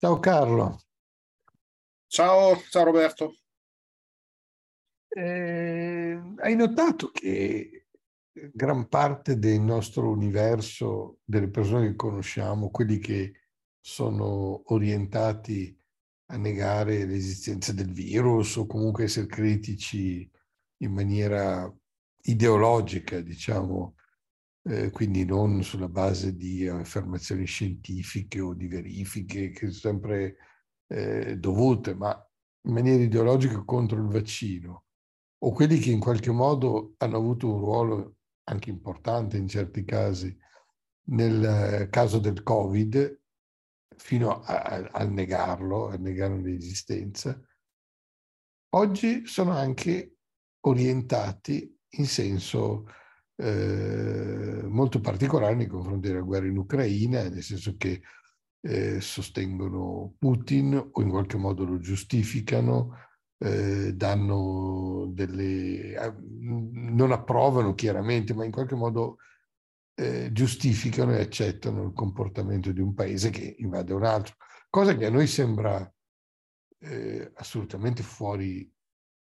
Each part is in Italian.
Ciao Carlo. Ciao, ciao Roberto. Eh, hai notato che gran parte del nostro universo, delle persone che conosciamo, quelli che sono orientati a negare l'esistenza del virus o comunque essere critici in maniera ideologica, diciamo, eh, quindi non sulla base di affermazioni scientifiche o di verifiche che sono sempre eh, dovute, ma in maniera ideologica contro il vaccino, o quelli che in qualche modo hanno avuto un ruolo anche importante in certi casi nel caso del Covid, fino a, a negarlo, a negare l'esistenza, oggi sono anche orientati in senso eh, molto particolare nei confronti della guerra in Ucraina, nel senso che eh, sostengono Putin o in qualche modo lo giustificano, eh, danno delle... non approvano chiaramente, ma in qualche modo eh, giustificano e accettano il comportamento di un paese che invade un altro, cosa che a noi sembra eh, assolutamente fuori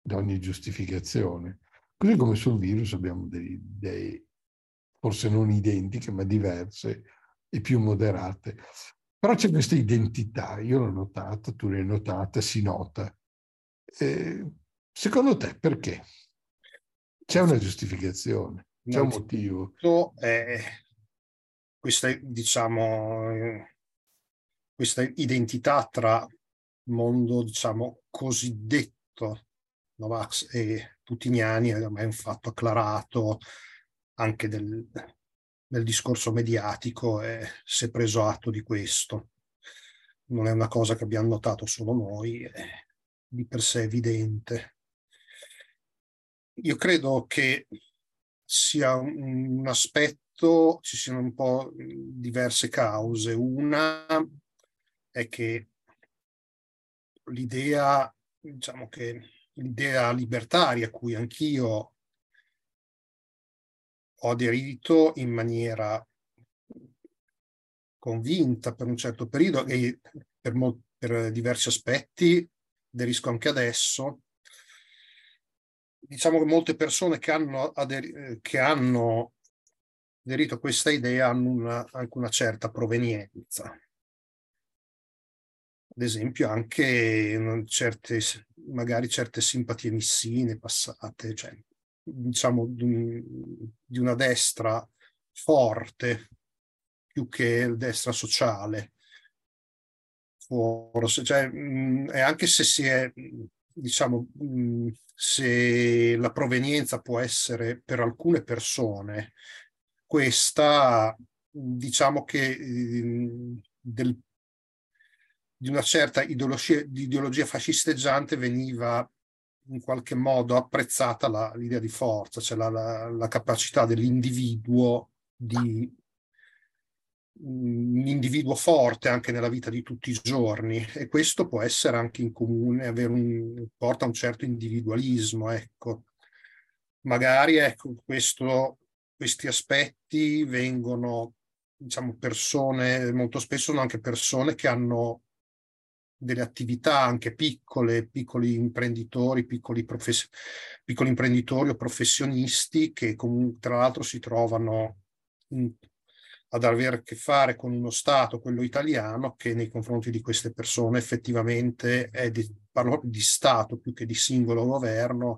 da ogni giustificazione. Così come sul virus abbiamo delle idee forse non identiche, ma diverse e più moderate. Però c'è questa identità, io l'ho notata, tu l'hai notata, si nota. Eh, secondo te perché? C'è una giustificazione, c'è un motivo. Eh, questa, diciamo, questa identità tra mondo, diciamo, cosiddetto Novax e putiniani è ormai un fatto acclarato anche del, del discorso mediatico e si è preso atto di questo. Non è una cosa che abbiamo notato solo noi, è di per sé evidente. Io credo che sia un aspetto, ci siano un po' diverse cause. Una è che l'idea, diciamo che l'idea libertaria a cui anch'io ho aderito in maniera convinta per un certo periodo e per, mo- per diversi aspetti, aderisco anche adesso. Diciamo che molte persone che hanno, ader- che hanno aderito a questa idea hanno una, anche una certa provenienza ad esempio anche certe, magari certe simpatie missine passate, cioè, diciamo di una destra forte più che destra sociale. Forse, cioè, e anche se si è, diciamo, se la provenienza può essere per alcune persone, questa, diciamo che del di una certa ideologia, di ideologia fascisteggiante veniva in qualche modo apprezzata la, l'idea di forza, cioè la, la, la capacità dell'individuo di un individuo forte anche nella vita di tutti i giorni e questo può essere anche in comune, avere un, porta a un certo individualismo, ecco. Magari ecco, questo, questi aspetti vengono, diciamo, persone, molto spesso sono anche persone che hanno delle attività anche piccole, piccoli imprenditori, piccoli, profes- piccoli imprenditori o professionisti che comunque tra l'altro si trovano in, ad avere a che fare con uno Stato, quello italiano, che nei confronti di queste persone effettivamente è di, parlo di Stato più che di singolo governo,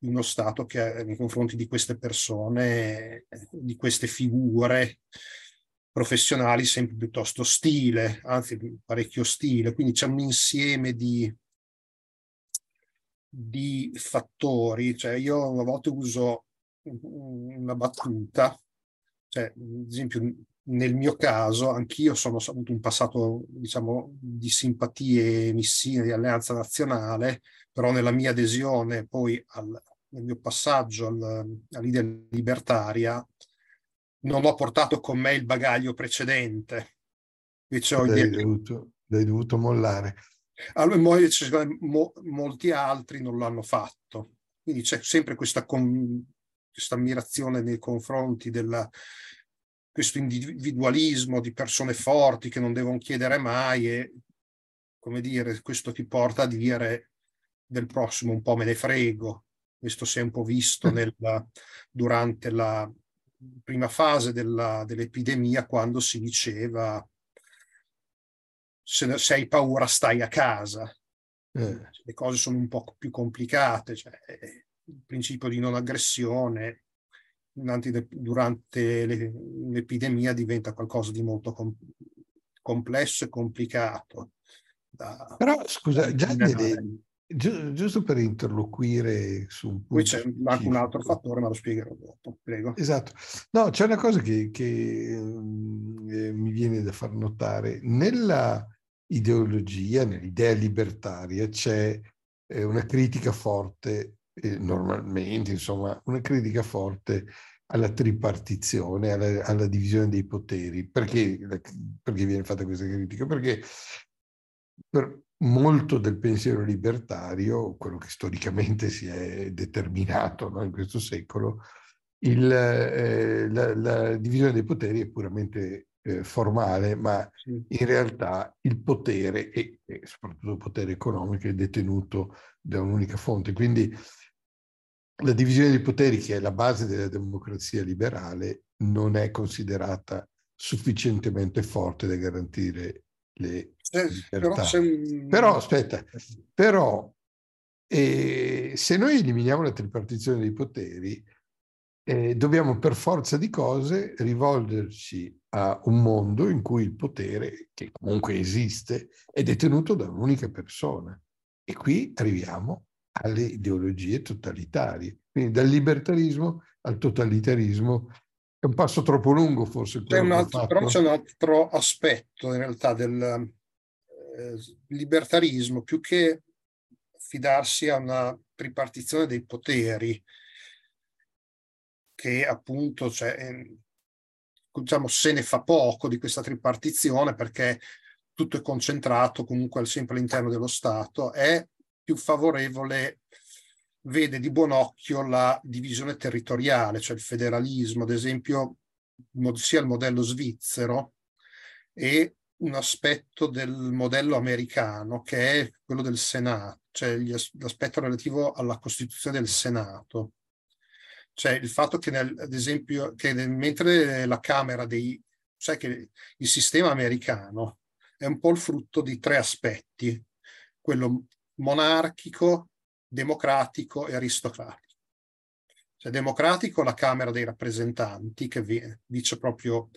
uno Stato che nei confronti di queste persone, di queste figure, professionali sempre piuttosto ostile, anzi parecchio ostile, quindi c'è un insieme di, di fattori, cioè io a volte uso una battuta, cioè ad esempio nel mio caso anch'io sono avuto un passato diciamo di simpatie missine di alleanza nazionale, però nella mia adesione poi al, nel mio passaggio al, all'idea libertaria non ho portato con me il bagaglio precedente. L'hai dovuto, l'hai dovuto mollare. Allora, mo, molti altri non l'hanno fatto. Quindi c'è sempre questa, con, questa ammirazione nei confronti di questo individualismo di persone forti che non devono chiedere mai e come dire, questo ti porta a dire del prossimo un po' me ne frego. Questo si è un po' visto nel, durante la prima fase della, dell'epidemia quando si diceva se, se hai paura stai a casa. Eh. Le cose sono un po' più complicate, cioè, il principio di non aggressione durante l'epidemia diventa qualcosa di molto com- complesso e complicato. Da, Però scusa, già giusto per interloquire su un punto. Poi c'è anche un altro fattore, ma lo spiegherò dopo, prego. Esatto. No, c'è una cosa che, che eh, mi viene da far notare. Nella ideologia, nell'idea libertaria, c'è eh, una critica forte, eh, normalmente, insomma, una critica forte alla tripartizione, alla, alla divisione dei poteri. Perché, perché, viene fatta questa critica? Perché per molto del pensiero libertario, quello che storicamente si è determinato no, in questo secolo, il, eh, la, la, divisione dei poteri è puramente eh, formale, ma in realtà il potere, e, e soprattutto il potere economico, è detenuto da un'unica fonte. Quindi la divisione dei poteri, che è la base della democrazia liberale, non è considerata sufficientemente forte da garantire le Però, però aspetta, però eh, se noi eliminiamo la tripartizione dei poteri, eh, dobbiamo per forza di cose rivolgerci a un mondo in cui il potere, che comunque esiste, è detenuto da un'unica persona. E qui arriviamo alle ideologie totalitarie. Quindi dal libertarismo al totalitarismo è un passo troppo lungo forse. C'è altro, però c'è un altro aspetto in realtà del eh, libertarismo, più che fidarsi a una tripartizione dei poteri, che appunto cioè, ehm, diciamo, se ne fa poco di questa tripartizione perché tutto è concentrato comunque sempre all'interno dello Stato, è più favorevole, vede di buon occhio la divisione territoriale, cioè il federalismo, ad esempio sia il modello svizzero e un aspetto del modello americano che è quello del Senato, cioè l'aspetto relativo alla Costituzione del Senato. Cioè il fatto che, nel, ad esempio, che nel, mentre la Camera dei... sai che il sistema americano è un po' il frutto di tre aspetti, quello monarchico, democratico e aristocratico. Cioè, democratico la Camera dei rappresentanti che dice proprio,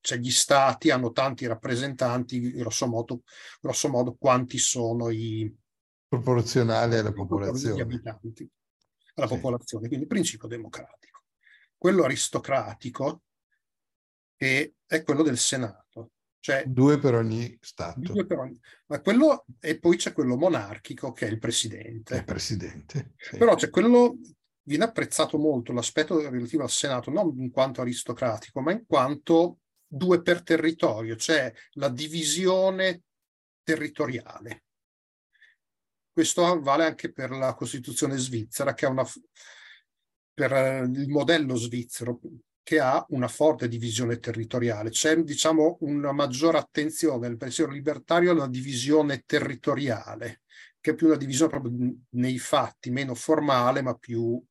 cioè gli stati hanno tanti rappresentanti, grosso modo, grosso modo quanti sono i... Proporzionale alla popolazione. Gli abitanti alla sì. popolazione, quindi principio democratico. Quello aristocratico è, è quello del Senato. Cioè, due per ogni Stato. Per ogni, ma quello, e poi c'è quello monarchico che è il presidente. Il presidente. Sì. Però c'è quello, viene apprezzato molto l'aspetto relativo al Senato, non in quanto aristocratico, ma in quanto due per territorio, cioè la divisione territoriale. Questo vale anche per la Costituzione svizzera, che ha una, per eh, il modello svizzero, che ha una forte divisione territoriale. C'è, diciamo, una maggiore attenzione nel pensiero libertario alla divisione territoriale, che è più una divisione proprio nei fatti, meno formale, ma più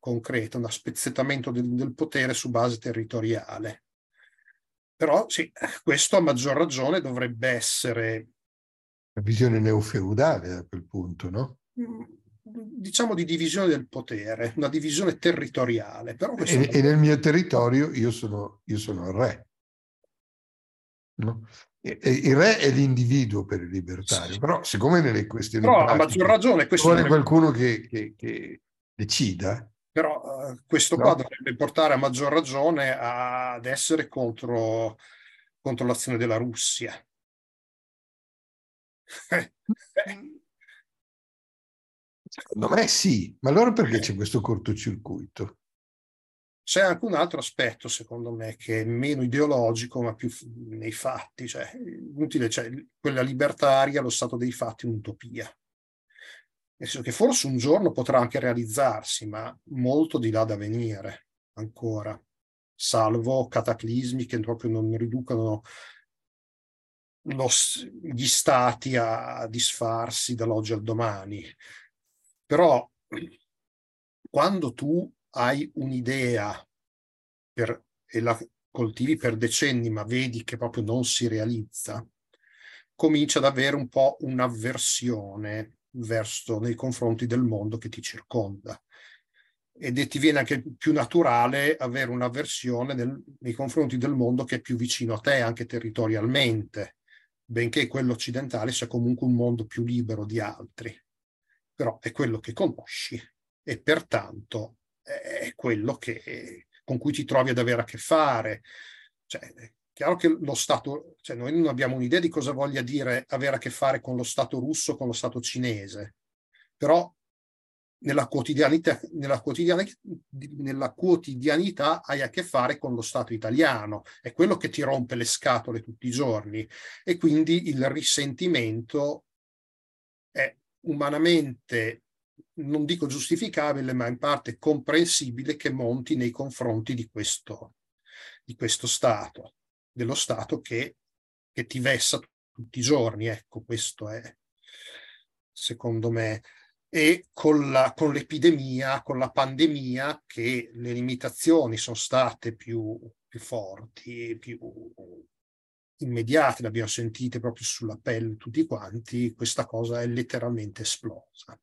concreta, un spezzettamento del, del potere su base territoriale. Però sì, questo a maggior ragione dovrebbe essere una visione neofeudale a quel punto, no? Mm, diciamo di divisione del potere, una divisione territoriale. Però e, e, nel mio territorio io sono, io sono il re. No? Il re è l'individuo per il libertario, sì. però siccome nelle questioni però pratiche, a maggior ragione vuole qualcuno che, che, che decida. Però uh, questo no? qua dovrebbe portare a maggior ragione ad essere contro, contro l'azione della Russia Secondo me sì, ma allora perché c'è questo cortocircuito? C'è anche un altro aspetto, secondo me, che è meno ideologico, ma più nei fatti. Cioè, utile, cioè, quella libertaria, lo stato dei fatti, un'utopia. Nel senso che forse un giorno potrà anche realizzarsi, ma molto di là da venire ancora, salvo cataclismi che proprio non riducano lo, gli stati a disfarsi dall'oggi al domani. Però quando tu hai un'idea per, e la coltivi per decenni, ma vedi che proprio non si realizza, comincia ad avere un po' un'avversione verso nei confronti del mondo che ti circonda. Ed ti viene anche più naturale avere un'avversione nel, nei confronti del mondo che è più vicino a te, anche territorialmente, benché quello occidentale sia comunque un mondo più libero di altri. Però è quello che conosci e pertanto è quello che, con cui ti trovi ad avere a che fare. Cioè, chiaro che lo Stato, cioè noi non abbiamo un'idea di cosa voglia dire avere a che fare con lo Stato russo, con lo Stato cinese, però nella quotidianità, nella, quotidianità, nella quotidianità hai a che fare con lo Stato italiano, è quello che ti rompe le scatole tutti i giorni. E quindi il risentimento è umanamente non dico giustificabile, ma in parte comprensibile che monti nei confronti di questo, di questo Stato, dello Stato che, che ti vessa tutti i giorni. Ecco, questo è, secondo me. E con, la, con l'epidemia, con la pandemia, che le limitazioni sono state più, più forti, più immediate, le abbiamo sentite proprio sulla pelle tutti quanti, questa cosa è letteralmente esplosa.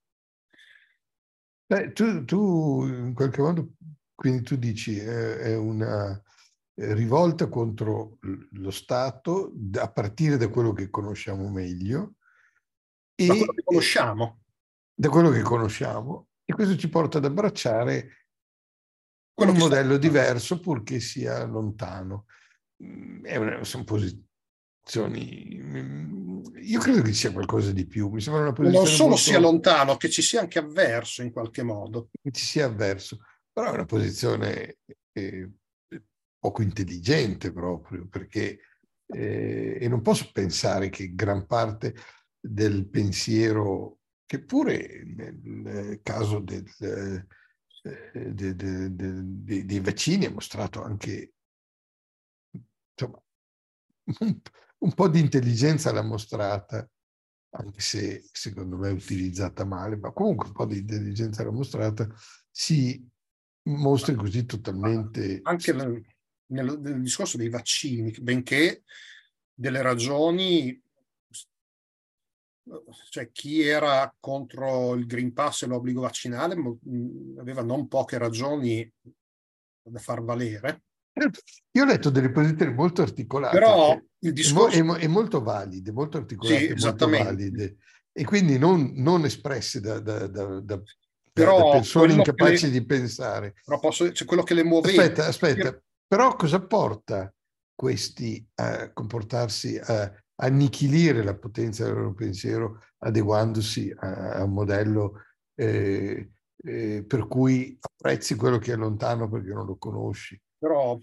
Beh, tu, tu, in qualche modo, quindi tu dici, eh, è una rivolta contro lo Stato a partire da quello che conosciamo meglio. E, da quello che conosciamo. Da quello che conosciamo. E questo ci porta ad abbracciare quello un modello diverso purché sia lontano. Mm, è una, sono posizioni mm, io credo che ci sia qualcosa di più. Mi sembra una posizione. Non solo molto... sia lontano, che ci sia anche avverso in qualche modo. Che ci sia avverso, però è una posizione eh, poco intelligente proprio, perché eh, e non posso pensare che gran parte del pensiero, che pure nel caso del, eh, de, de, de, dei vaccini ha mostrato anche insomma, un po' di intelligenza l'ha mostrata, anche se secondo me è utilizzata male, ma comunque un po' di intelligenza l'ha mostrata, si mostri così totalmente... Anche nel, nel, nel discorso dei vaccini, benché delle ragioni cioè chi era contro il Green Pass e l'obbligo vaccinale aveva non poche ragioni da far valere. Io ho letto delle posizioni molto articolate. Però il discorso... È, mo- è molto valide, molto articolate, sì, molto valide. E quindi non, non espresse da, da, da, da però persone incapaci le... di pensare. Però posso, cioè quello che le muoveva. Aspetta, aspetta. Però cosa porta questi a comportarsi, a annichilire la potenza del loro pensiero adeguandosi a, un modello eh, eh, per cui apprezzi quello che è lontano perché non lo conosci? Però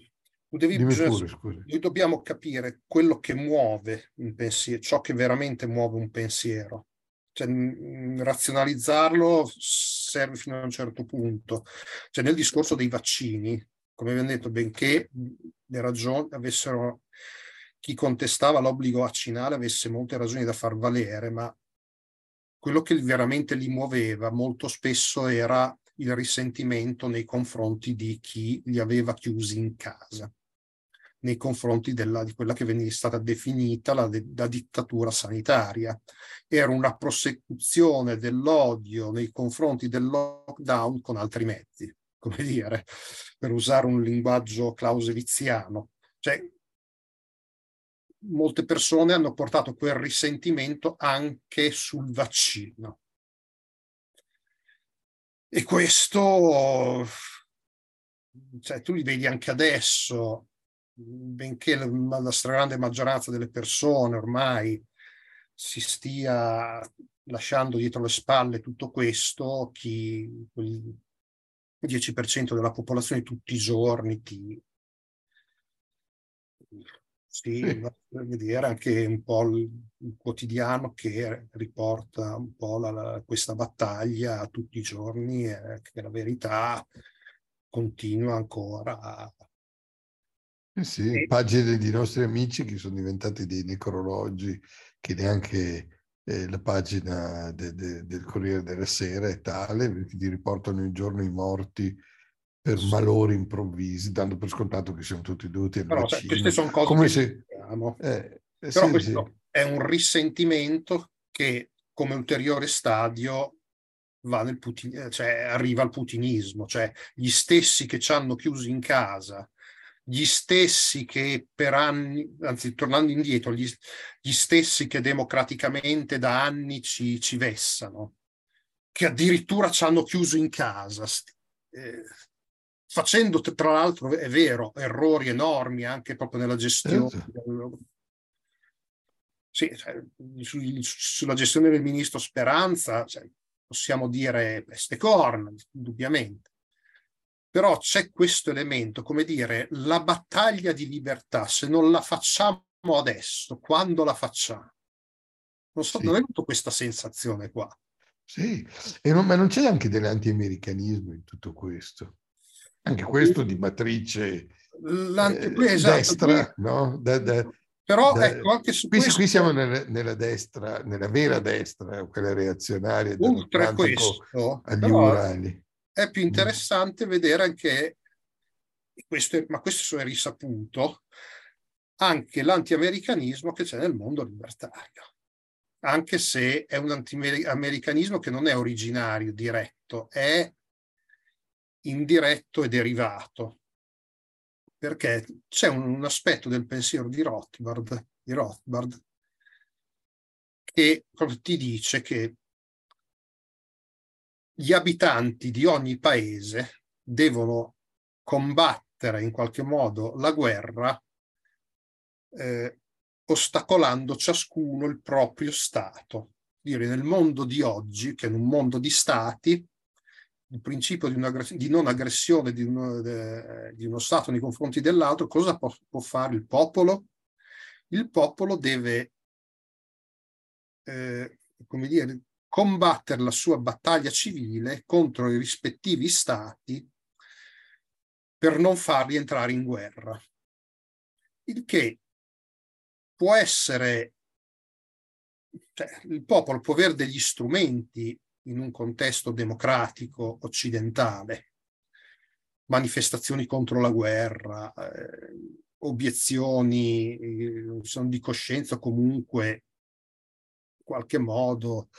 devi, bisogna, pure, noi dobbiamo capire quello che muove un pensiero, ciò che veramente muove un pensiero. Cioè, razionalizzarlo serve fino a un certo punto. Cioè, nel discorso dei vaccini, come abbiamo detto, benché le ragioni avessero chi contestava l'obbligo vaccinale avesse molte ragioni da far valere, ma quello che veramente li muoveva molto spesso era il risentimento nei confronti di chi li aveva chiusi in casa, nei confronti della, di quella che veniva stata definita la, la dittatura sanitaria. Era una prosecuzione dell'odio nei confronti del lockdown con altri mezzi, come dire, per usare un linguaggio clausewitziano. Cioè, molte persone hanno portato quel risentimento anche sul vaccino. E questo, cioè, tu li vedi anche adesso, benché la, stragrande maggioranza delle persone ormai si stia lasciando dietro le spalle tutto questo, chi 10% della popolazione tutti i giorni ti, sì, sì. vedere anche un po' il, il, quotidiano che riporta un po' la, la, questa battaglia tutti i giorni e che la verità continua ancora a, Eh sì, pagine di nostri amici che sono diventati dei necrologi, che neanche eh, la pagina de, de, del Corriere della Sera è tale, perché ti riportano il giorno i morti per malori improvvisi, dando per scontato che siamo tutti dovuti al Però, cioè, queste sono cose come che se... Eh, eh, Però sì, questo sì. è un risentimento che come ulteriore stadio va nel Putin, cioè arriva al putinismo, cioè gli stessi che ci hanno chiusi in casa, gli stessi che per anni, anzi tornando indietro, gli, gli stessi che democraticamente da anni ci, ci, vessano, che addirittura ci hanno chiuso in casa, eh, facendo tra l'altro, è vero, errori enormi anche proprio nella gestione. Certo. Sì, cioè, su, sulla gestione del ministro Speranza, cioè, possiamo dire peste corna, indubbiamente. Però c'è questo elemento, come dire, la battaglia di libertà, se non la facciamo adesso, quando la facciamo? Non so, sì. non è avuto questa sensazione qua. Sì, e non, ma non c'è anche dell'anti-americanismo in tutto questo. Anche questo di matrice eh, esatto, destra, qui, no? Da, da, però da, ecco, anche su qui, questo... qui siamo nella, nella, destra, nella vera destra, quella reazionaria Oltre questo, agli Urali. È più interessante vedere anche, questo, ma questo è risaputo, anche l'anti-americanismo che c'è nel mondo libertario. Anche se è un anti-americanismo che non è originario, diretto, è indiretto e derivato perché c'è un, un aspetto del pensiero di Rothbard, di Rothbard che ti dice che gli abitanti di ogni paese devono combattere in qualche modo la guerra eh, ostacolando ciascuno il proprio Stato. Dire, nel mondo di oggi, che è un mondo di Stati, il principio di, di non aggressione di uno, di uno, Stato nei confronti dell'altro, cosa può, può, fare il popolo? Il popolo deve, eh, come dire, combattere la sua battaglia civile contro i rispettivi Stati per non farli entrare in guerra. Il che può essere, cioè, il popolo può avere degli strumenti in un contesto democratico occidentale, manifestazioni contro la guerra, eh, obiezioni eh, di coscienza comunque in qualche modo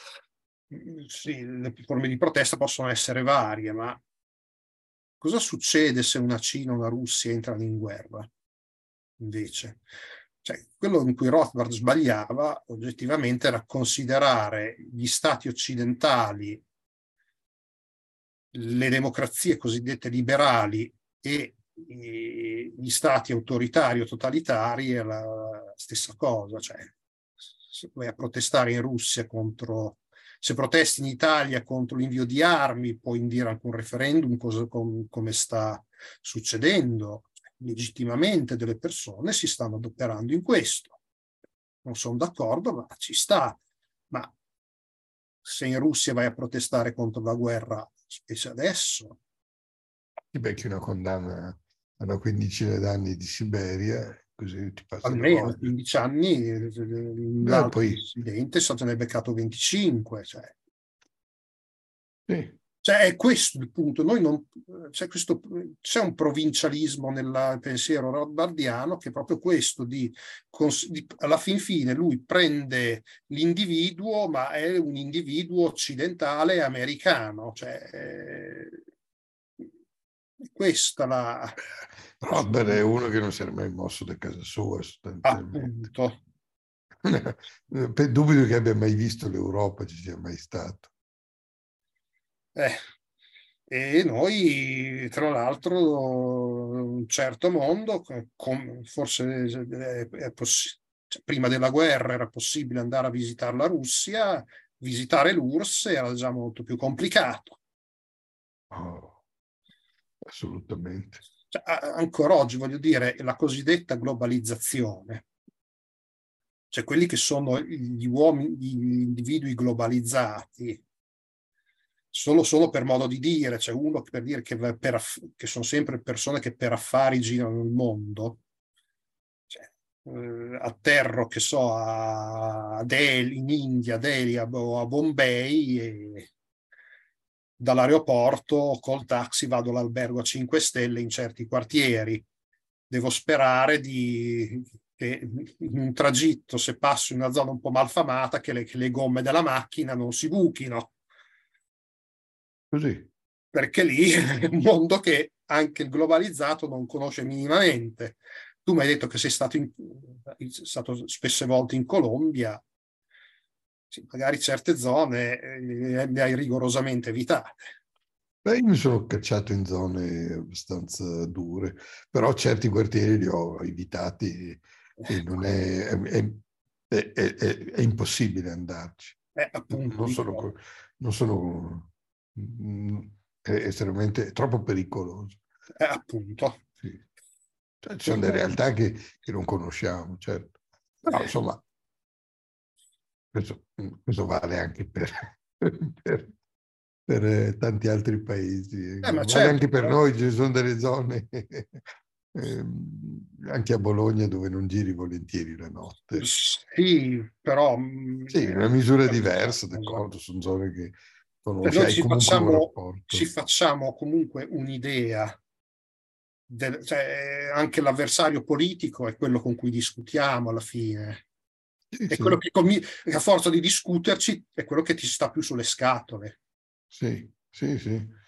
sì, le forme di protesta possono essere varie, ma cosa succede se una Cina o una Russia entrano in guerra invece? Cioè, quello in cui Rothbard sbagliava oggettivamente era considerare gli stati occidentali, le democrazie cosiddette liberali e gli stati autoritari o totalitari è la stessa cosa. Cioè, se vai a protestare in Russia contro, se protesti in Italia contro l'invio di armi, puoi indire anche un referendum, cosa, com, come sta succedendo legittimamente delle persone si stanno adoperando in questo. Non sono d'accordo, ma ci sta. Ma se in Russia vai a protestare contro la guerra, specie adesso... Ti becchi una condanna a una quindicina d'anni di Siberia, così ti passa Almeno 15 anni, l'altro poi... presidente è stato ne beccato 25. Cioè. Sì. Cioè, è questo il punto. Noi non, c'è, questo, c'è un provincialismo nel pensiero rothbardiano che è proprio questo di, di, alla fin fine lui prende l'individuo, ma è un individuo occidentale americano. Cioè, è, questa la... Rothbard è uno che non si era mai mosso da casa sua. Appunto. Dubito che abbia mai visto l'Europa, ci sia mai stato. Eh, e noi, tra l'altro, un certo mondo, forse è poss- cioè, prima della guerra era possibile andare a visitare la Russia, visitare l'URSS era già molto più complicato. Oh, assolutamente. Cioè, ancora oggi, voglio dire, la cosiddetta globalizzazione, cioè quelli che sono gli uomini, gli individui globalizzati, solo, solo per modo di dire, c'è cioè uno per dire che, per, che, sono sempre persone che per affari girano il mondo, eh, atterro, che so, a Delhi, in India, Delhi o a Bombay e dall'aeroporto col taxi vado all'albergo a 5 stelle in certi quartieri. Devo sperare di, che in un tragitto, se passo in una zona un po' malfamata, che le, che le gomme della macchina non si buchino. Così. Perché lì è un mondo che anche il globalizzato non conosce minimamente. Tu mi hai detto che sei stato, in, stato spesse volte in Colombia, sì, magari certe zone eh, le hai rigorosamente evitate. Beh, io mi sono cacciato in zone abbastanza dure, però certi quartieri li ho evitati e non è, è, è, è impossibile andarci. Eh, appunto, non sono, non sono mm, è estremamente troppo pericoloso. Eh, appunto. Sì. Cioè, ci sono delle realtà che, che non conosciamo, certo. Però insomma, questo, questo vale anche per, per, per, eh, tanti altri paesi. Eh, vale certo, anche per però... noi, ci sono delle zone, eh, anche a Bologna, dove non giri volentieri la notte. Sì, però... Mm, sì, in una misura diversa, d'accordo, sono zone che conosci, noi ci facciamo, ci facciamo comunque un'idea del, cioè, anche l'avversario politico è quello con cui discutiamo alla fine. Sì, è quello che, a forza di discuterci, è quello che ti sta più sulle scatole. Sì, sì, sì.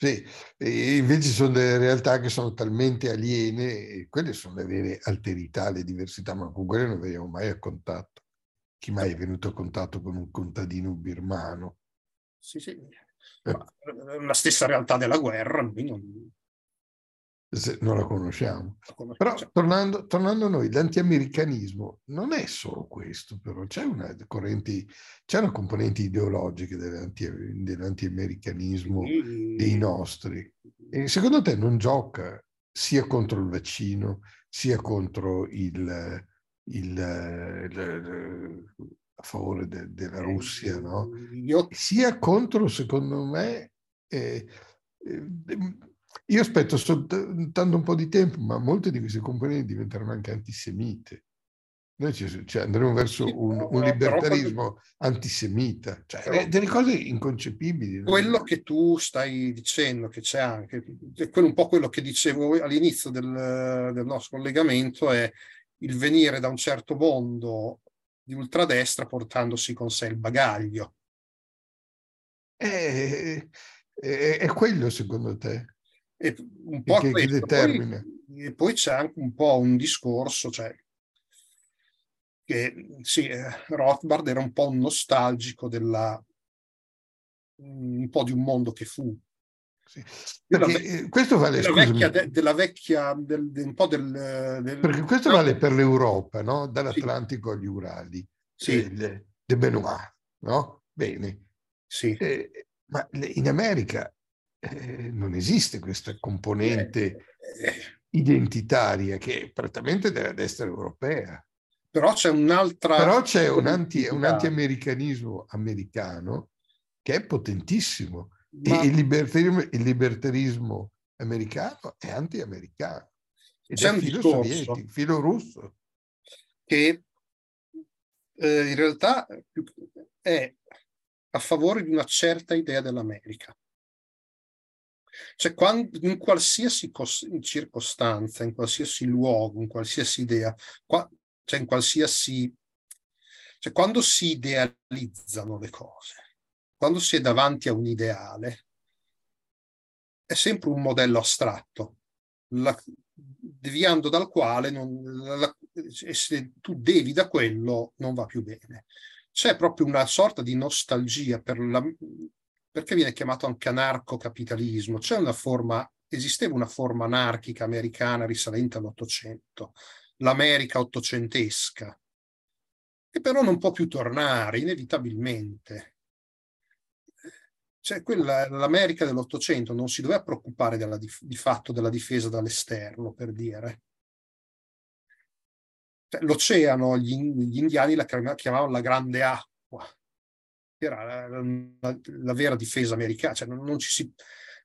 Sì, e invece sono delle realtà che sono talmente aliene, e quelle sono le vere alterità, le diversità, ma con quelle non veniamo mai a contatto. Chi mai è venuto a contatto con un contadino birmano? Sì, sì. Eh. La stessa realtà della guerra, noi non, non la conosciamo. Però tornando, tornando, a noi, l'antiamericanismo non è solo questo, però c'è una, corrente, c'è una componente ideologica dell'anti, dell'antiamericanismo dei nostri. E secondo te non gioca sia contro il vaccino, sia contro il, il, il a favore de, della Russia, no? Io... sia contro, secondo me, eh, eh, io aspetto soltanto un po' di tempo, ma molte di queste componenti diventeranno anche antisemite. Noi ci, cioè andremo verso un, un libertarismo però, antisemita, cioè però, delle cose inconcepibili. Quello che tu stai dicendo, che c'è anche, un po' quello che dicevo all'inizio del, del nostro collegamento, è il venire da un certo mondo di ultradestra portandosi con sé il bagaglio. È, è, è quello secondo te? E un po' che, che determina. Poi, e poi c'è anche un po' un discorso, cioè, che sì, eh, Rothbard era un po' un nostalgico della, un po' di un mondo che fu. Sì. Perché della, questo vale della vecchia, de, della vecchia del, de, un po' del, del, perché questo vale per l'Europa, no? dall'Atlantico sì. agli Urali, sì. eh, de Benoit, no? Bene. Sì. Eh, ma in America eh, non esiste questa componente eh, identitaria che è prettamente della destra europea. Però c'è un'altra... Però c'è un, anti, un anti-americanismo americano che è potentissimo. Ma... Il libertarismo, il libertarismo americano è anti-americano. Ed c'è è filo sovietico, filo russo. Che eh, in realtà è a favore di una certa idea dell'America. Cioè, quando, in qualsiasi cos- in circostanza, in qualsiasi luogo, in qualsiasi idea, qua, cioè in qualsiasi... Cioè, quando si idealizzano le cose, quando si è davanti a un ideale, è sempre un modello astratto, la, deviando dal quale non, la, se tu devi da quello non va più bene. C'è proprio una sorta di nostalgia per la, perché viene chiamato anche anarcocapitalismo? C'è una forma, esisteva una forma anarchica americana risalente all'Ottocento, l'America ottocentesca, che però non può più tornare inevitabilmente. Cioè, quella, l'America dell'Ottocento non si doveva preoccupare della, di, di fatto della difesa dall'esterno, per dire. Cioè, l'oceano, gli, indiani la chiamavano la grande acqua era la, la, la vera difesa americana, cioè non, non ci si,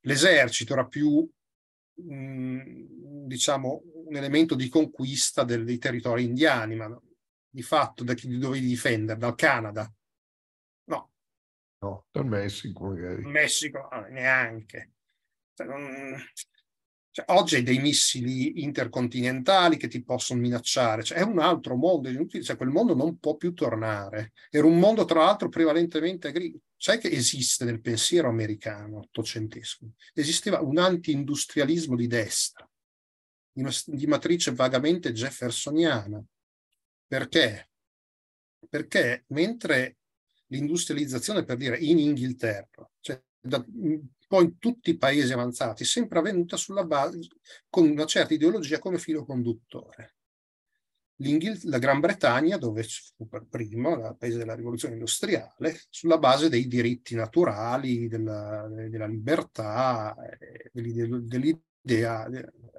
l'esercito era più mh, diciamo, un elemento di conquista del, dei territori indiani, ma di fatto da chi dovevi difendere? Dal Canada? No. No, dal Messico magari. Messico no, neanche. Cioè, non, cioè, oggi hai dei missili intercontinentali che ti possono minacciare, cioè, è un altro mondo, cioè, quel mondo non può più tornare. Era un mondo, tra l'altro, prevalentemente agricolo. Sai che esiste nel pensiero americano ottocentesco? Esisteva un anti-industrialismo di destra, di, di matrice vagamente jeffersoniana. Perché? Perché mentre l'industrializzazione, per dire, in Inghilterra, cioè da, poi in tutti i paesi avanzati, sempre avvenuta sulla base, con una certa ideologia come filo conduttore. la Gran Bretagna, dove fu per primo, il paese della rivoluzione industriale, sulla base dei diritti naturali, della, della libertà, dell'idea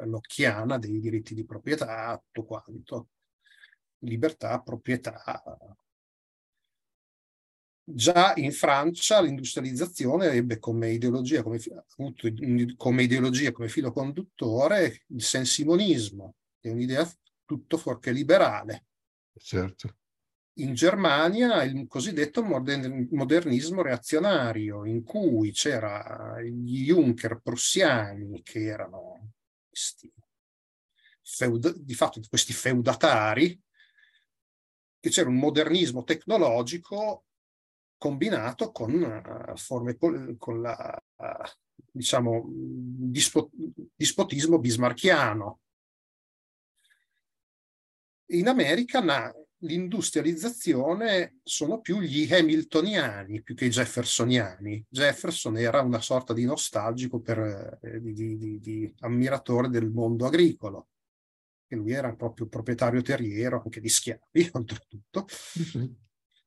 locchiana dei diritti di proprietà, tutto quanto. Libertà, proprietà, Già in Francia l'industrializzazione ebbe come ideologia, come, come ideologia, come filo conduttore il sensimonismo, che è un'idea tutto fuorché liberale. Certo. In Germania il cosiddetto modernismo reazionario, in cui c'era gli Junker prussiani che erano questi, feud- di fatto questi feudatari, che c'era un modernismo tecnologico combinato con uh, forme con la diciamo dispo, dispotismo bismarchiano. In America na, l'industrializzazione sono più gli hamiltoniani più che i jeffersoniani. Jefferson era una sorta di nostalgico per, eh, di, di, di, ammiratore del mondo agricolo. Lui era proprio proprietario terriero anche di schiavi, oltretutto.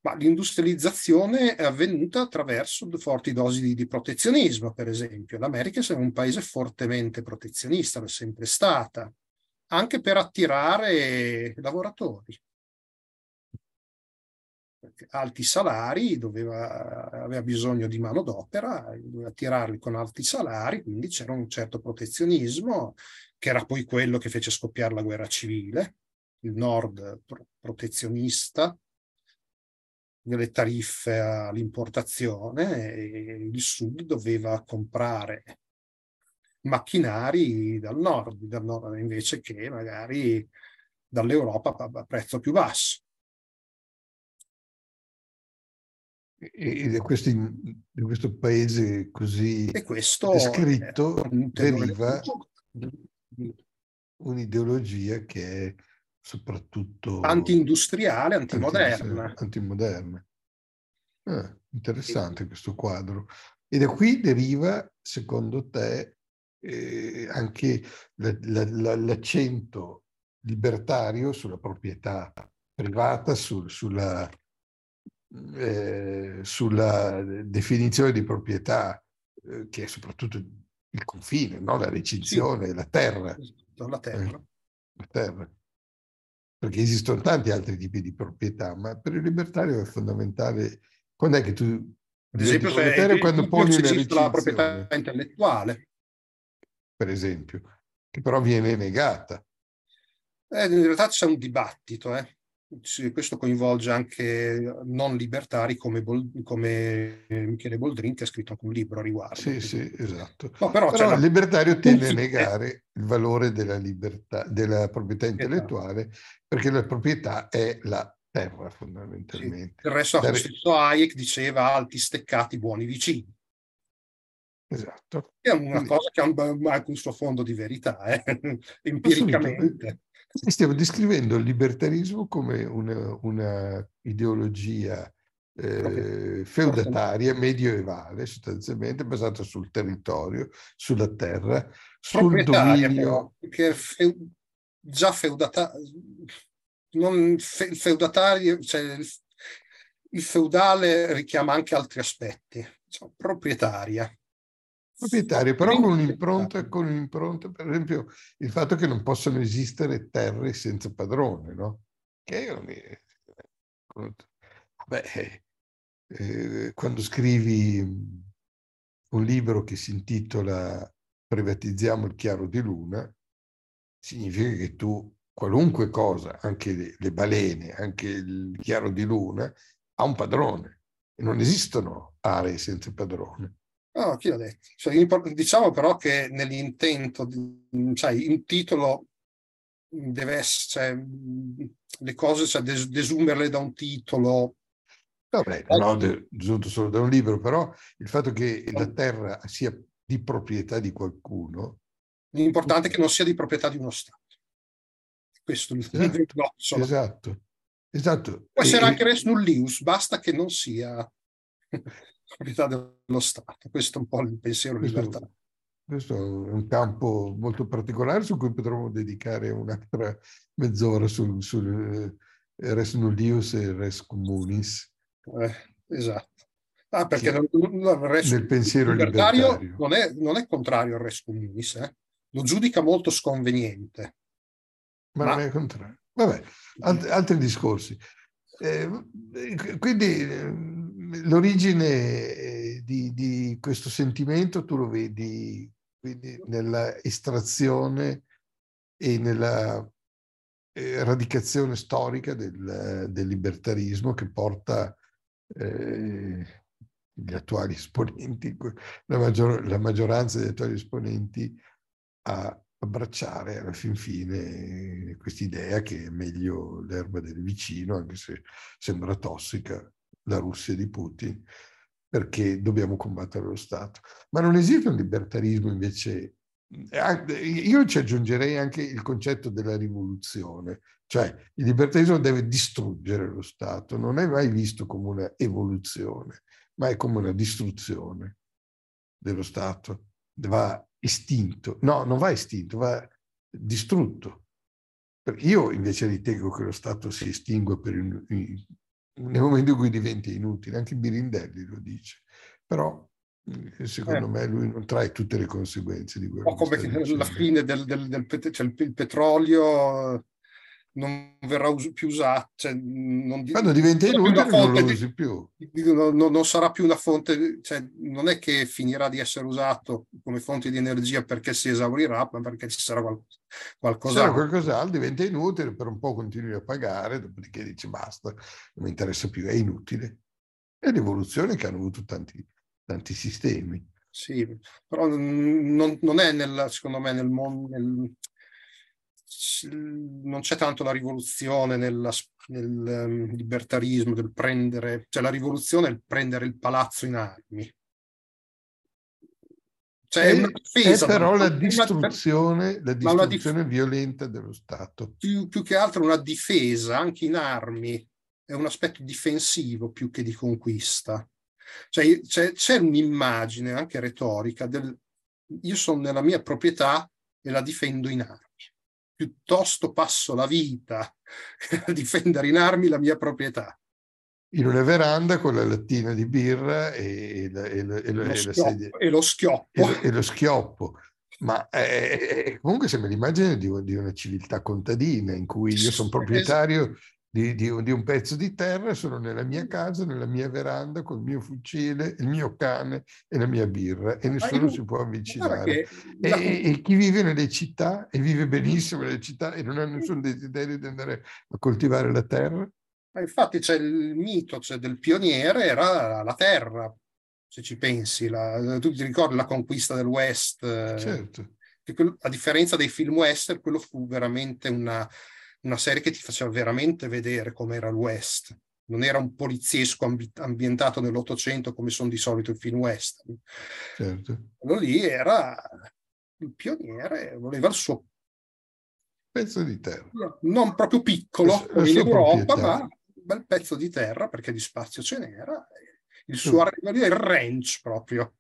Ma l'industrializzazione è avvenuta attraverso forti dosi di, di protezionismo, per esempio. L'America è un paese fortemente protezionista, l'è sempre stata, anche per attirare lavoratori. Perché alti salari, doveva, aveva bisogno di manodopera, doveva attirarli con alti salari, quindi c'era un certo protezionismo, che era poi quello che fece scoppiare la guerra civile, il nord protezionista, delle tariffe all'importazione e il sud doveva comprare macchinari dal nord, dal nord invece che magari dall'Europa a prezzo più basso. E da questo, da questo paese così descritto deriva un'ideologia che è soprattutto... Anti-industriale, antimoderna. Antimoderna. Ah, interessante questo quadro. E da qui deriva, secondo te, eh, anche la, la, la, l'accento libertario sulla proprietà privata, sul, sulla, eh, sulla definizione di proprietà, eh, che è soprattutto il confine, no? la recinzione, sì. la terra. La terra. Eh, la terra perché esistono tanti altri tipi di proprietà, ma per il libertario è fondamentale. Quando è che tu... Ad esempio, se quando poni la proprietà intellettuale. Per esempio, che però viene negata. Eh, in realtà c'è un dibattito, eh questo coinvolge anche non libertari come, Bol, come, Michele Boldrin che ha scritto anche un libro a riguardo. Sì, sì, esatto. No, però, però il libertario tende a negare il valore della, libertà, della proprietà intellettuale perché la proprietà è la terra fondamentalmente. Sì. Il resto, Dare... stesso Hayek diceva alti steccati, buoni vicini. Esatto. È una Quindi... cosa che ha anche un suo fondo di verità, eh? empiricamente. Stiamo descrivendo il libertarismo come una, una ideologia eh, feudataria, medioevale, sostanzialmente basata sul territorio, sulla terra, sul dominio. Che feu- già feudatario, non fe- feudatario, cioè il, il, feudale richiama anche altri aspetti, cioè, proprietaria proprietario, però con un'impronta, con un'impronta, per esempio, il fatto che non possono esistere terre senza padrone, no? Che è Beh, eh, quando scrivi un libro che si intitola privatizziamo il chiaro di luna, significa che tu qualunque cosa, anche le, le balene, anche il chiaro di luna, ha un padrone. E non esistono aree senza padrone. No, chi l'ha detto? Cioè, diciamo però che nell'intento, cioè, il titolo deve essere, cioè, le cose, cioè, des, desumerle da un titolo. Vabbè, non ho desunto solo da un libro, però il fatto che la terra sia di proprietà di qualcuno. L'importante è che non sia di proprietà di uno Stato. Questo è esatto, il esatto, esatto. Può essere e, anche res nullius, basta che non sia proprietà dello Stato. Questo è un po' il pensiero libertario. Questo è un campo molto particolare su cui potremmo dedicare un'altra mezz'ora sul, sul eh, res nullius e res communis. Eh, esatto. Ah, perché non, res, nel pensiero libertario, libertario. Non, è, non è contrario al res communis, eh? lo giudica molto sconveniente. Ma, Ma... non è contrario. Vabbè, alt- altri discorsi. Eh, quindi l'origine eh, di, di, questo sentimento tu lo vedi quindi nella estrazione e nella eh, radicazione storica del, del, libertarismo che porta eh, gli attuali esponenti, la, maggior, la maggioranza degli attuali esponenti a abbracciare alla fin fine quest'idea che è meglio l'erba del vicino, anche se sembra tossica, la Russia di Putin, perché dobbiamo combattere lo Stato. Ma non esiste un libertarismo invece, io ci aggiungerei anche il concetto della rivoluzione, cioè il libertarismo deve distruggere lo Stato, non è mai visto come una evoluzione, ma è come una distruzione dello Stato, va estinto, no, non va estinto, va distrutto. Io invece ritengo che lo Stato si estingua per nel momento in cui diventa inutile, anche Birindelli lo dice, però mm, secondo eh. me lui non trae tutte le conseguenze di quello. O come la fine del, del, del cioè il petrolio non verrà us- più usato. Cioè non di- Quando diventa inutile non lo usi più. Non, non, sarà più una fonte, cioè non è che finirà di essere usato come fonte di energia perché si esaurirà, ma perché ci sarà qual- qualcos'altro. Sarà qualcos'altro, diventa inutile, per un po' continui a pagare, dopodiché dici basta, non mi interessa più, è inutile. È l'evoluzione che hanno avuto tanti, tanti sistemi. Sì, però non, non è nel, secondo me nel mondo, nel, non c'è tanto la rivoluzione nella, nel um, libertarismo, del prendere, cioè la rivoluzione è il prendere il palazzo in armi. Cioè è, una difesa, è però la distruzione, la distruzione dif- violenta dello Stato. Più, più che altro una difesa, anche in armi, è un aspetto difensivo più che di conquista. Cioè, c'è, c'è un'immagine anche retorica del io sono nella mia proprietà e la difendo in armi piuttosto passo la vita a difendere in armi la mia proprietà. In una veranda con la lattina di birra e, la, e, la, e, lo, schioppo, e lo schioppo. E, lo schioppo. Ma eh, comunque sembra l'immagine di, di, una civiltà contadina in cui io sono proprietario di, di, di, un pezzo di terra, sono nella mia casa, nella mia veranda, con il mio fucile, il mio cane e la mia birra e nessuno si può avvicinare. E, e, chi vive nelle città e vive benissimo nelle città e non ha nessun desiderio di andare a coltivare la terra? Ma infatti c'è il mito cioè, del pioniere, era la terra, se ci pensi. La, tu ti ricordi la conquista del West? Certo. Quello, a differenza dei film western, quello fu veramente una una serie che ti faceva veramente vedere com'era il West. Non era un poliziesco ambi- ambientato nell'Ottocento come sono di solito i film western. Certo. Quello lì era il pioniere, voleva il suo pezzo di terra. Non proprio piccolo come in Europa, ma un bel pezzo di terra perché di spazio ce n'era. Il suo arrivo lì è il ranch proprio.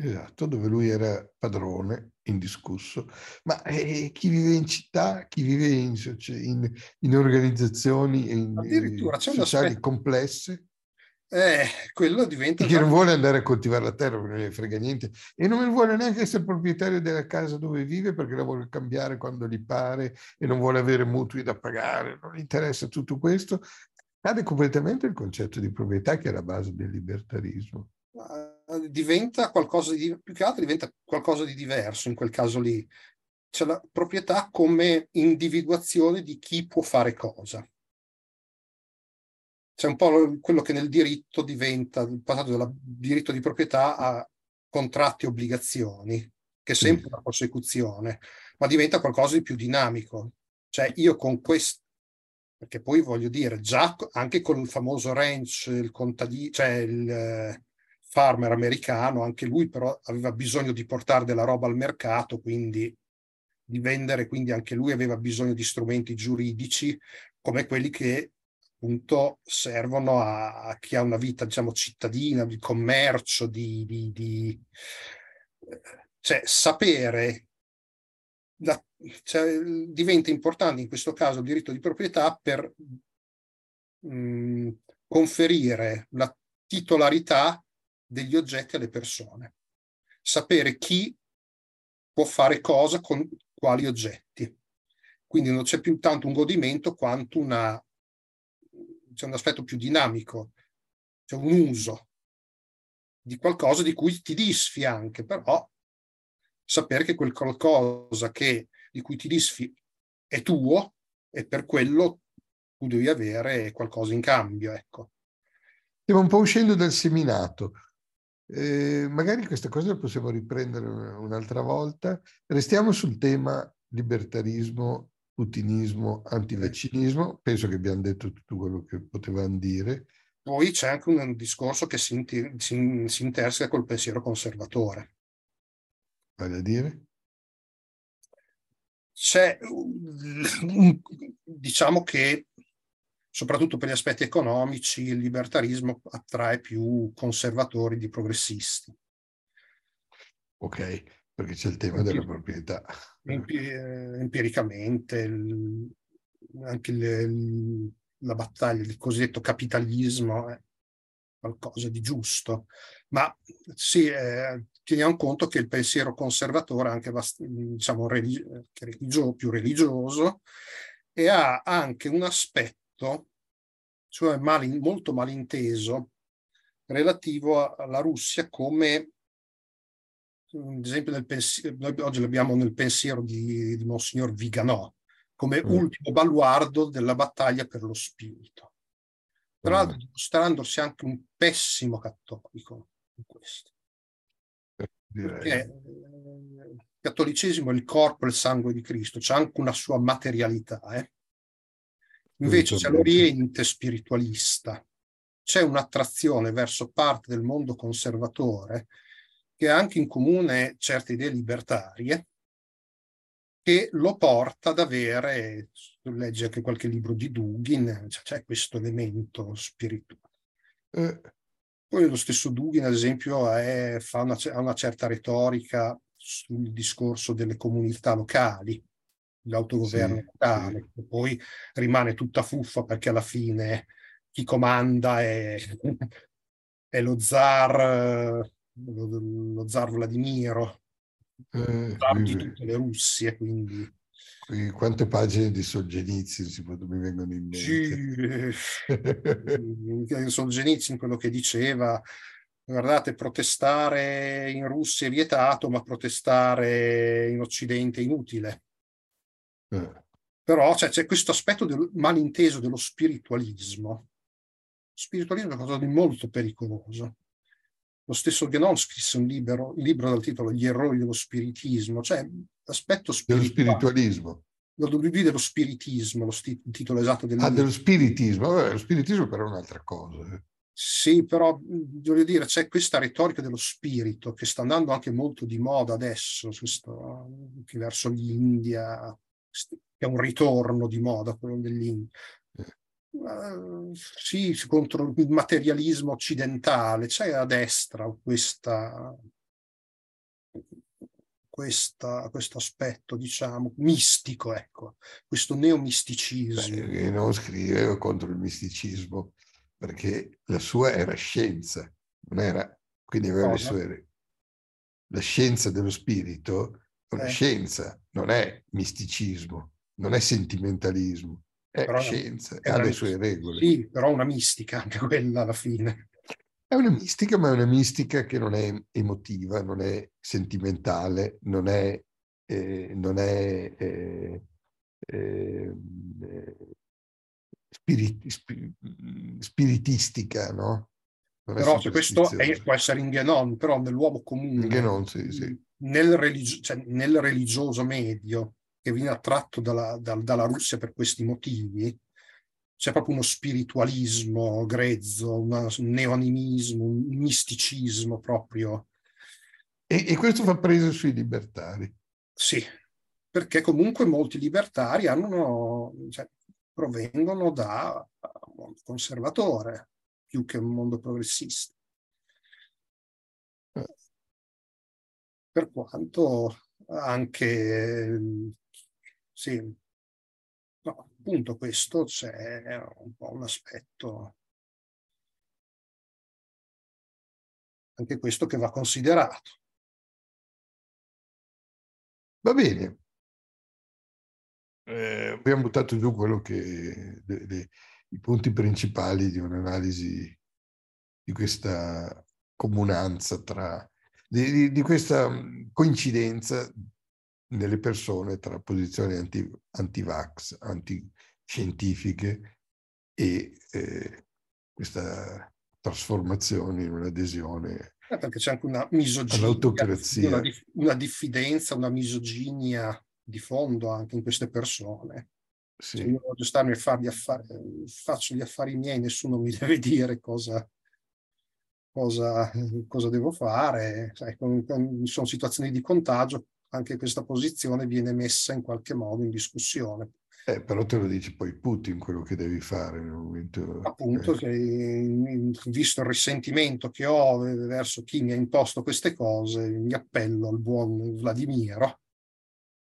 Esatto, dove lui era padrone, indiscusso. Ma eh, chi vive in città, chi vive in, in, in organizzazioni in, Addirittura c'è sociali complesse, eh, quello diventa... Chi non vuole andare a coltivare la terra perché non ne frega niente e non vuole neanche essere proprietario della casa dove vive perché la vuole cambiare quando gli pare e non vuole avere mutui da pagare, non gli interessa tutto questo, cade completamente il concetto di proprietà che è la base del libertarismo. eh, diventa qualcosa di più che altro diventa qualcosa di diverso in quel caso lì. C'è la proprietà come individuazione di chi può fare cosa. C'è un po' quello che nel diritto diventa, il passato del diritto di proprietà a contratti e obbligazioni, che è sempre una prosecuzione, ma diventa qualcosa di più dinamico. Cioè io con questo, perché poi voglio dire, già anche con il famoso ranch, il contadino, cioè il eh, farmer americano, anche lui però aveva bisogno di portare della roba al mercato, quindi di vendere, quindi anche lui aveva bisogno di strumenti giuridici come quelli che appunto servono a, a chi ha una vita, diciamo, cittadina, di commercio, di, di, di cioè sapere la, cioè, diventa importante in questo caso il diritto di proprietà per mh, mm, conferire la titolarità degli oggetti alle persone, sapere chi può fare cosa con quali oggetti. Quindi non c'è più tanto un godimento quanto una, c'è un aspetto più dinamico, c'è un uso di qualcosa di cui ti disfi anche, però sapere che quel qualcosa che, di cui ti disfi è tuo e per quello tu devi avere qualcosa in cambio. Ecco. Stiamo un po' uscendo dal seminato. Eh, magari questa cosa la possiamo riprendere un'altra volta. Restiamo sul tema libertarismo, putinismo, antivaccinismo. Penso che abbiamo detto tutto quello che potevamo dire. Poi c'è anche un discorso che si, si, si interseca col pensiero conservatore. Vale a dire? C'è, diciamo che soprattutto per gli aspetti economici il libertarismo attrae più conservatori di progressisti. Ok, perché c'è il tema della proprietà. Eh, empiricamente, il, anche il, la battaglia del cosiddetto capitalismo è qualcosa di giusto, ma sì, eh, teniamo conto che il pensiero conservatore è anche diciamo, religio, più religioso e ha anche un aspetto, cioè mal, molto malinteso, relativo alla Russia come ad esempio nel pensiero, noi oggi l'abbiamo nel pensiero di, di Monsignor Viganò, come mm. ultimo baluardo della battaglia per lo spirito. Tra l'altro mm. dimostrandosi anche un pessimo cattolico in questo. Perché il cattolicesimo è il corpo e il sangue di Cristo, c'è anche una sua materialità. Eh? Invece c'è l'Oriente spiritualista, c'è un'attrazione verso parte del mondo conservatore che ha anche in comune certe idee libertarie, che lo porta ad avere, legge anche qualche libro di Dugin, cioè c'è questo elemento spirituale. Eh, poi lo stesso Dugin, ad esempio, è, fa una, ha una certa retorica sul discorso delle comunità locali, l'autogoverno sì, locale, sì. poi rimane tutta fuffa perché alla fine chi comanda è, è lo zar, lo, lo zar Vladimiro, eh, zar di tutte le Russie, quindi quante pagine di Solzhenitsyn mi vengono in mente? Sì, Solzhenitsyn quello che diceva, guardate, protestare in Russia è vietato, ma protestare in Occidente è inutile. Eh. Però cioè, c'è questo aspetto del malinteso dello spiritualismo. Spiritualismo è una cosa di molto pericoloso. Lo stesso Genon scrisse un libro, un libro dal titolo Gli errori dello spiritismo, cioè l'aspetto spiritualismo. Lo WD dello spiritismo, lo sti- titolo esatto del Ah, dello spiritismo, Vabbè, lo spiritismo però è un'altra cosa. Eh. Sì, però voglio dire, c'è questa retorica dello spirito che sta andando anche molto di moda adesso, questo, verso l'India, è un ritorno di moda quello dell'India. Uh, sì, contro il materialismo occidentale, c'è a destra questa, questa, questo aspetto, diciamo, mistico, ecco, questo neomisticismo. Beh, non scriveva contro il misticismo, perché la sua era scienza, non era, quindi aveva Cosa? le sue... La scienza dello spirito una eh. scienza, non è misticismo, non è sentimentalismo è però scienza, ha le sue regole. Sì, però una mistica anche quella alla fine. È una mistica, ma è una mistica che non è emotiva, non è sentimentale, non è, eh, non è eh, eh, spirit, spiritistica, no? Non però cioè, questo è, può essere in Genon, però nell'uomo comune, in Genon, sì, sì. Nel, religio, cioè, nel, religioso medio che viene attratto dalla, da, dalla Russia per questi motivi, c'è proprio uno spiritualismo grezzo, una, un neonimismo, un misticismo proprio. E, e, questo fa preso sui libertari. Sì, perché comunque molti libertari hanno, cioè, provengono da un mondo conservatore più che un mondo progressista. Per quanto anche sì, No, appunto questo c'è un po' un aspetto, anche questo che va considerato. Va bene. Eh, abbiamo buttato giù quello che de, de, i punti principali di un'analisi di questa comunanza tra di, di, questa coincidenza nelle persone tra posizioni anti, anti-vax, antiscientifiche e eh, questa trasformazione in un'adesione eh, perché c'è anche una misoginia. Una, una, diffidenza, una misoginia di fondo anche in queste persone. Sì. Cioè io voglio starmi a fare gli affari, faccio gli affari miei, nessuno mi deve dire cosa, cosa, cosa devo fare. Sai, con, con, sono situazioni di contagio, anche questa posizione viene messa in qualche modo in discussione. Eh, però te lo dici poi Putin quello che devi fare nel momento. Appunto, eh. che, visto il risentimento che ho verso chi mi ha imposto queste cose, mi appello al buon Vladimiro,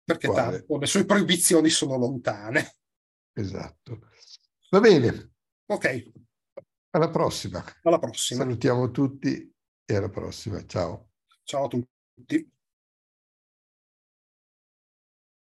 perché Quale? tanto le sue proibizioni sono lontane. Esatto. Va bene. Ok. Alla prossima. Alla prossima. Salutiamo tutti e alla prossima. Ciao. Ciao a tutti.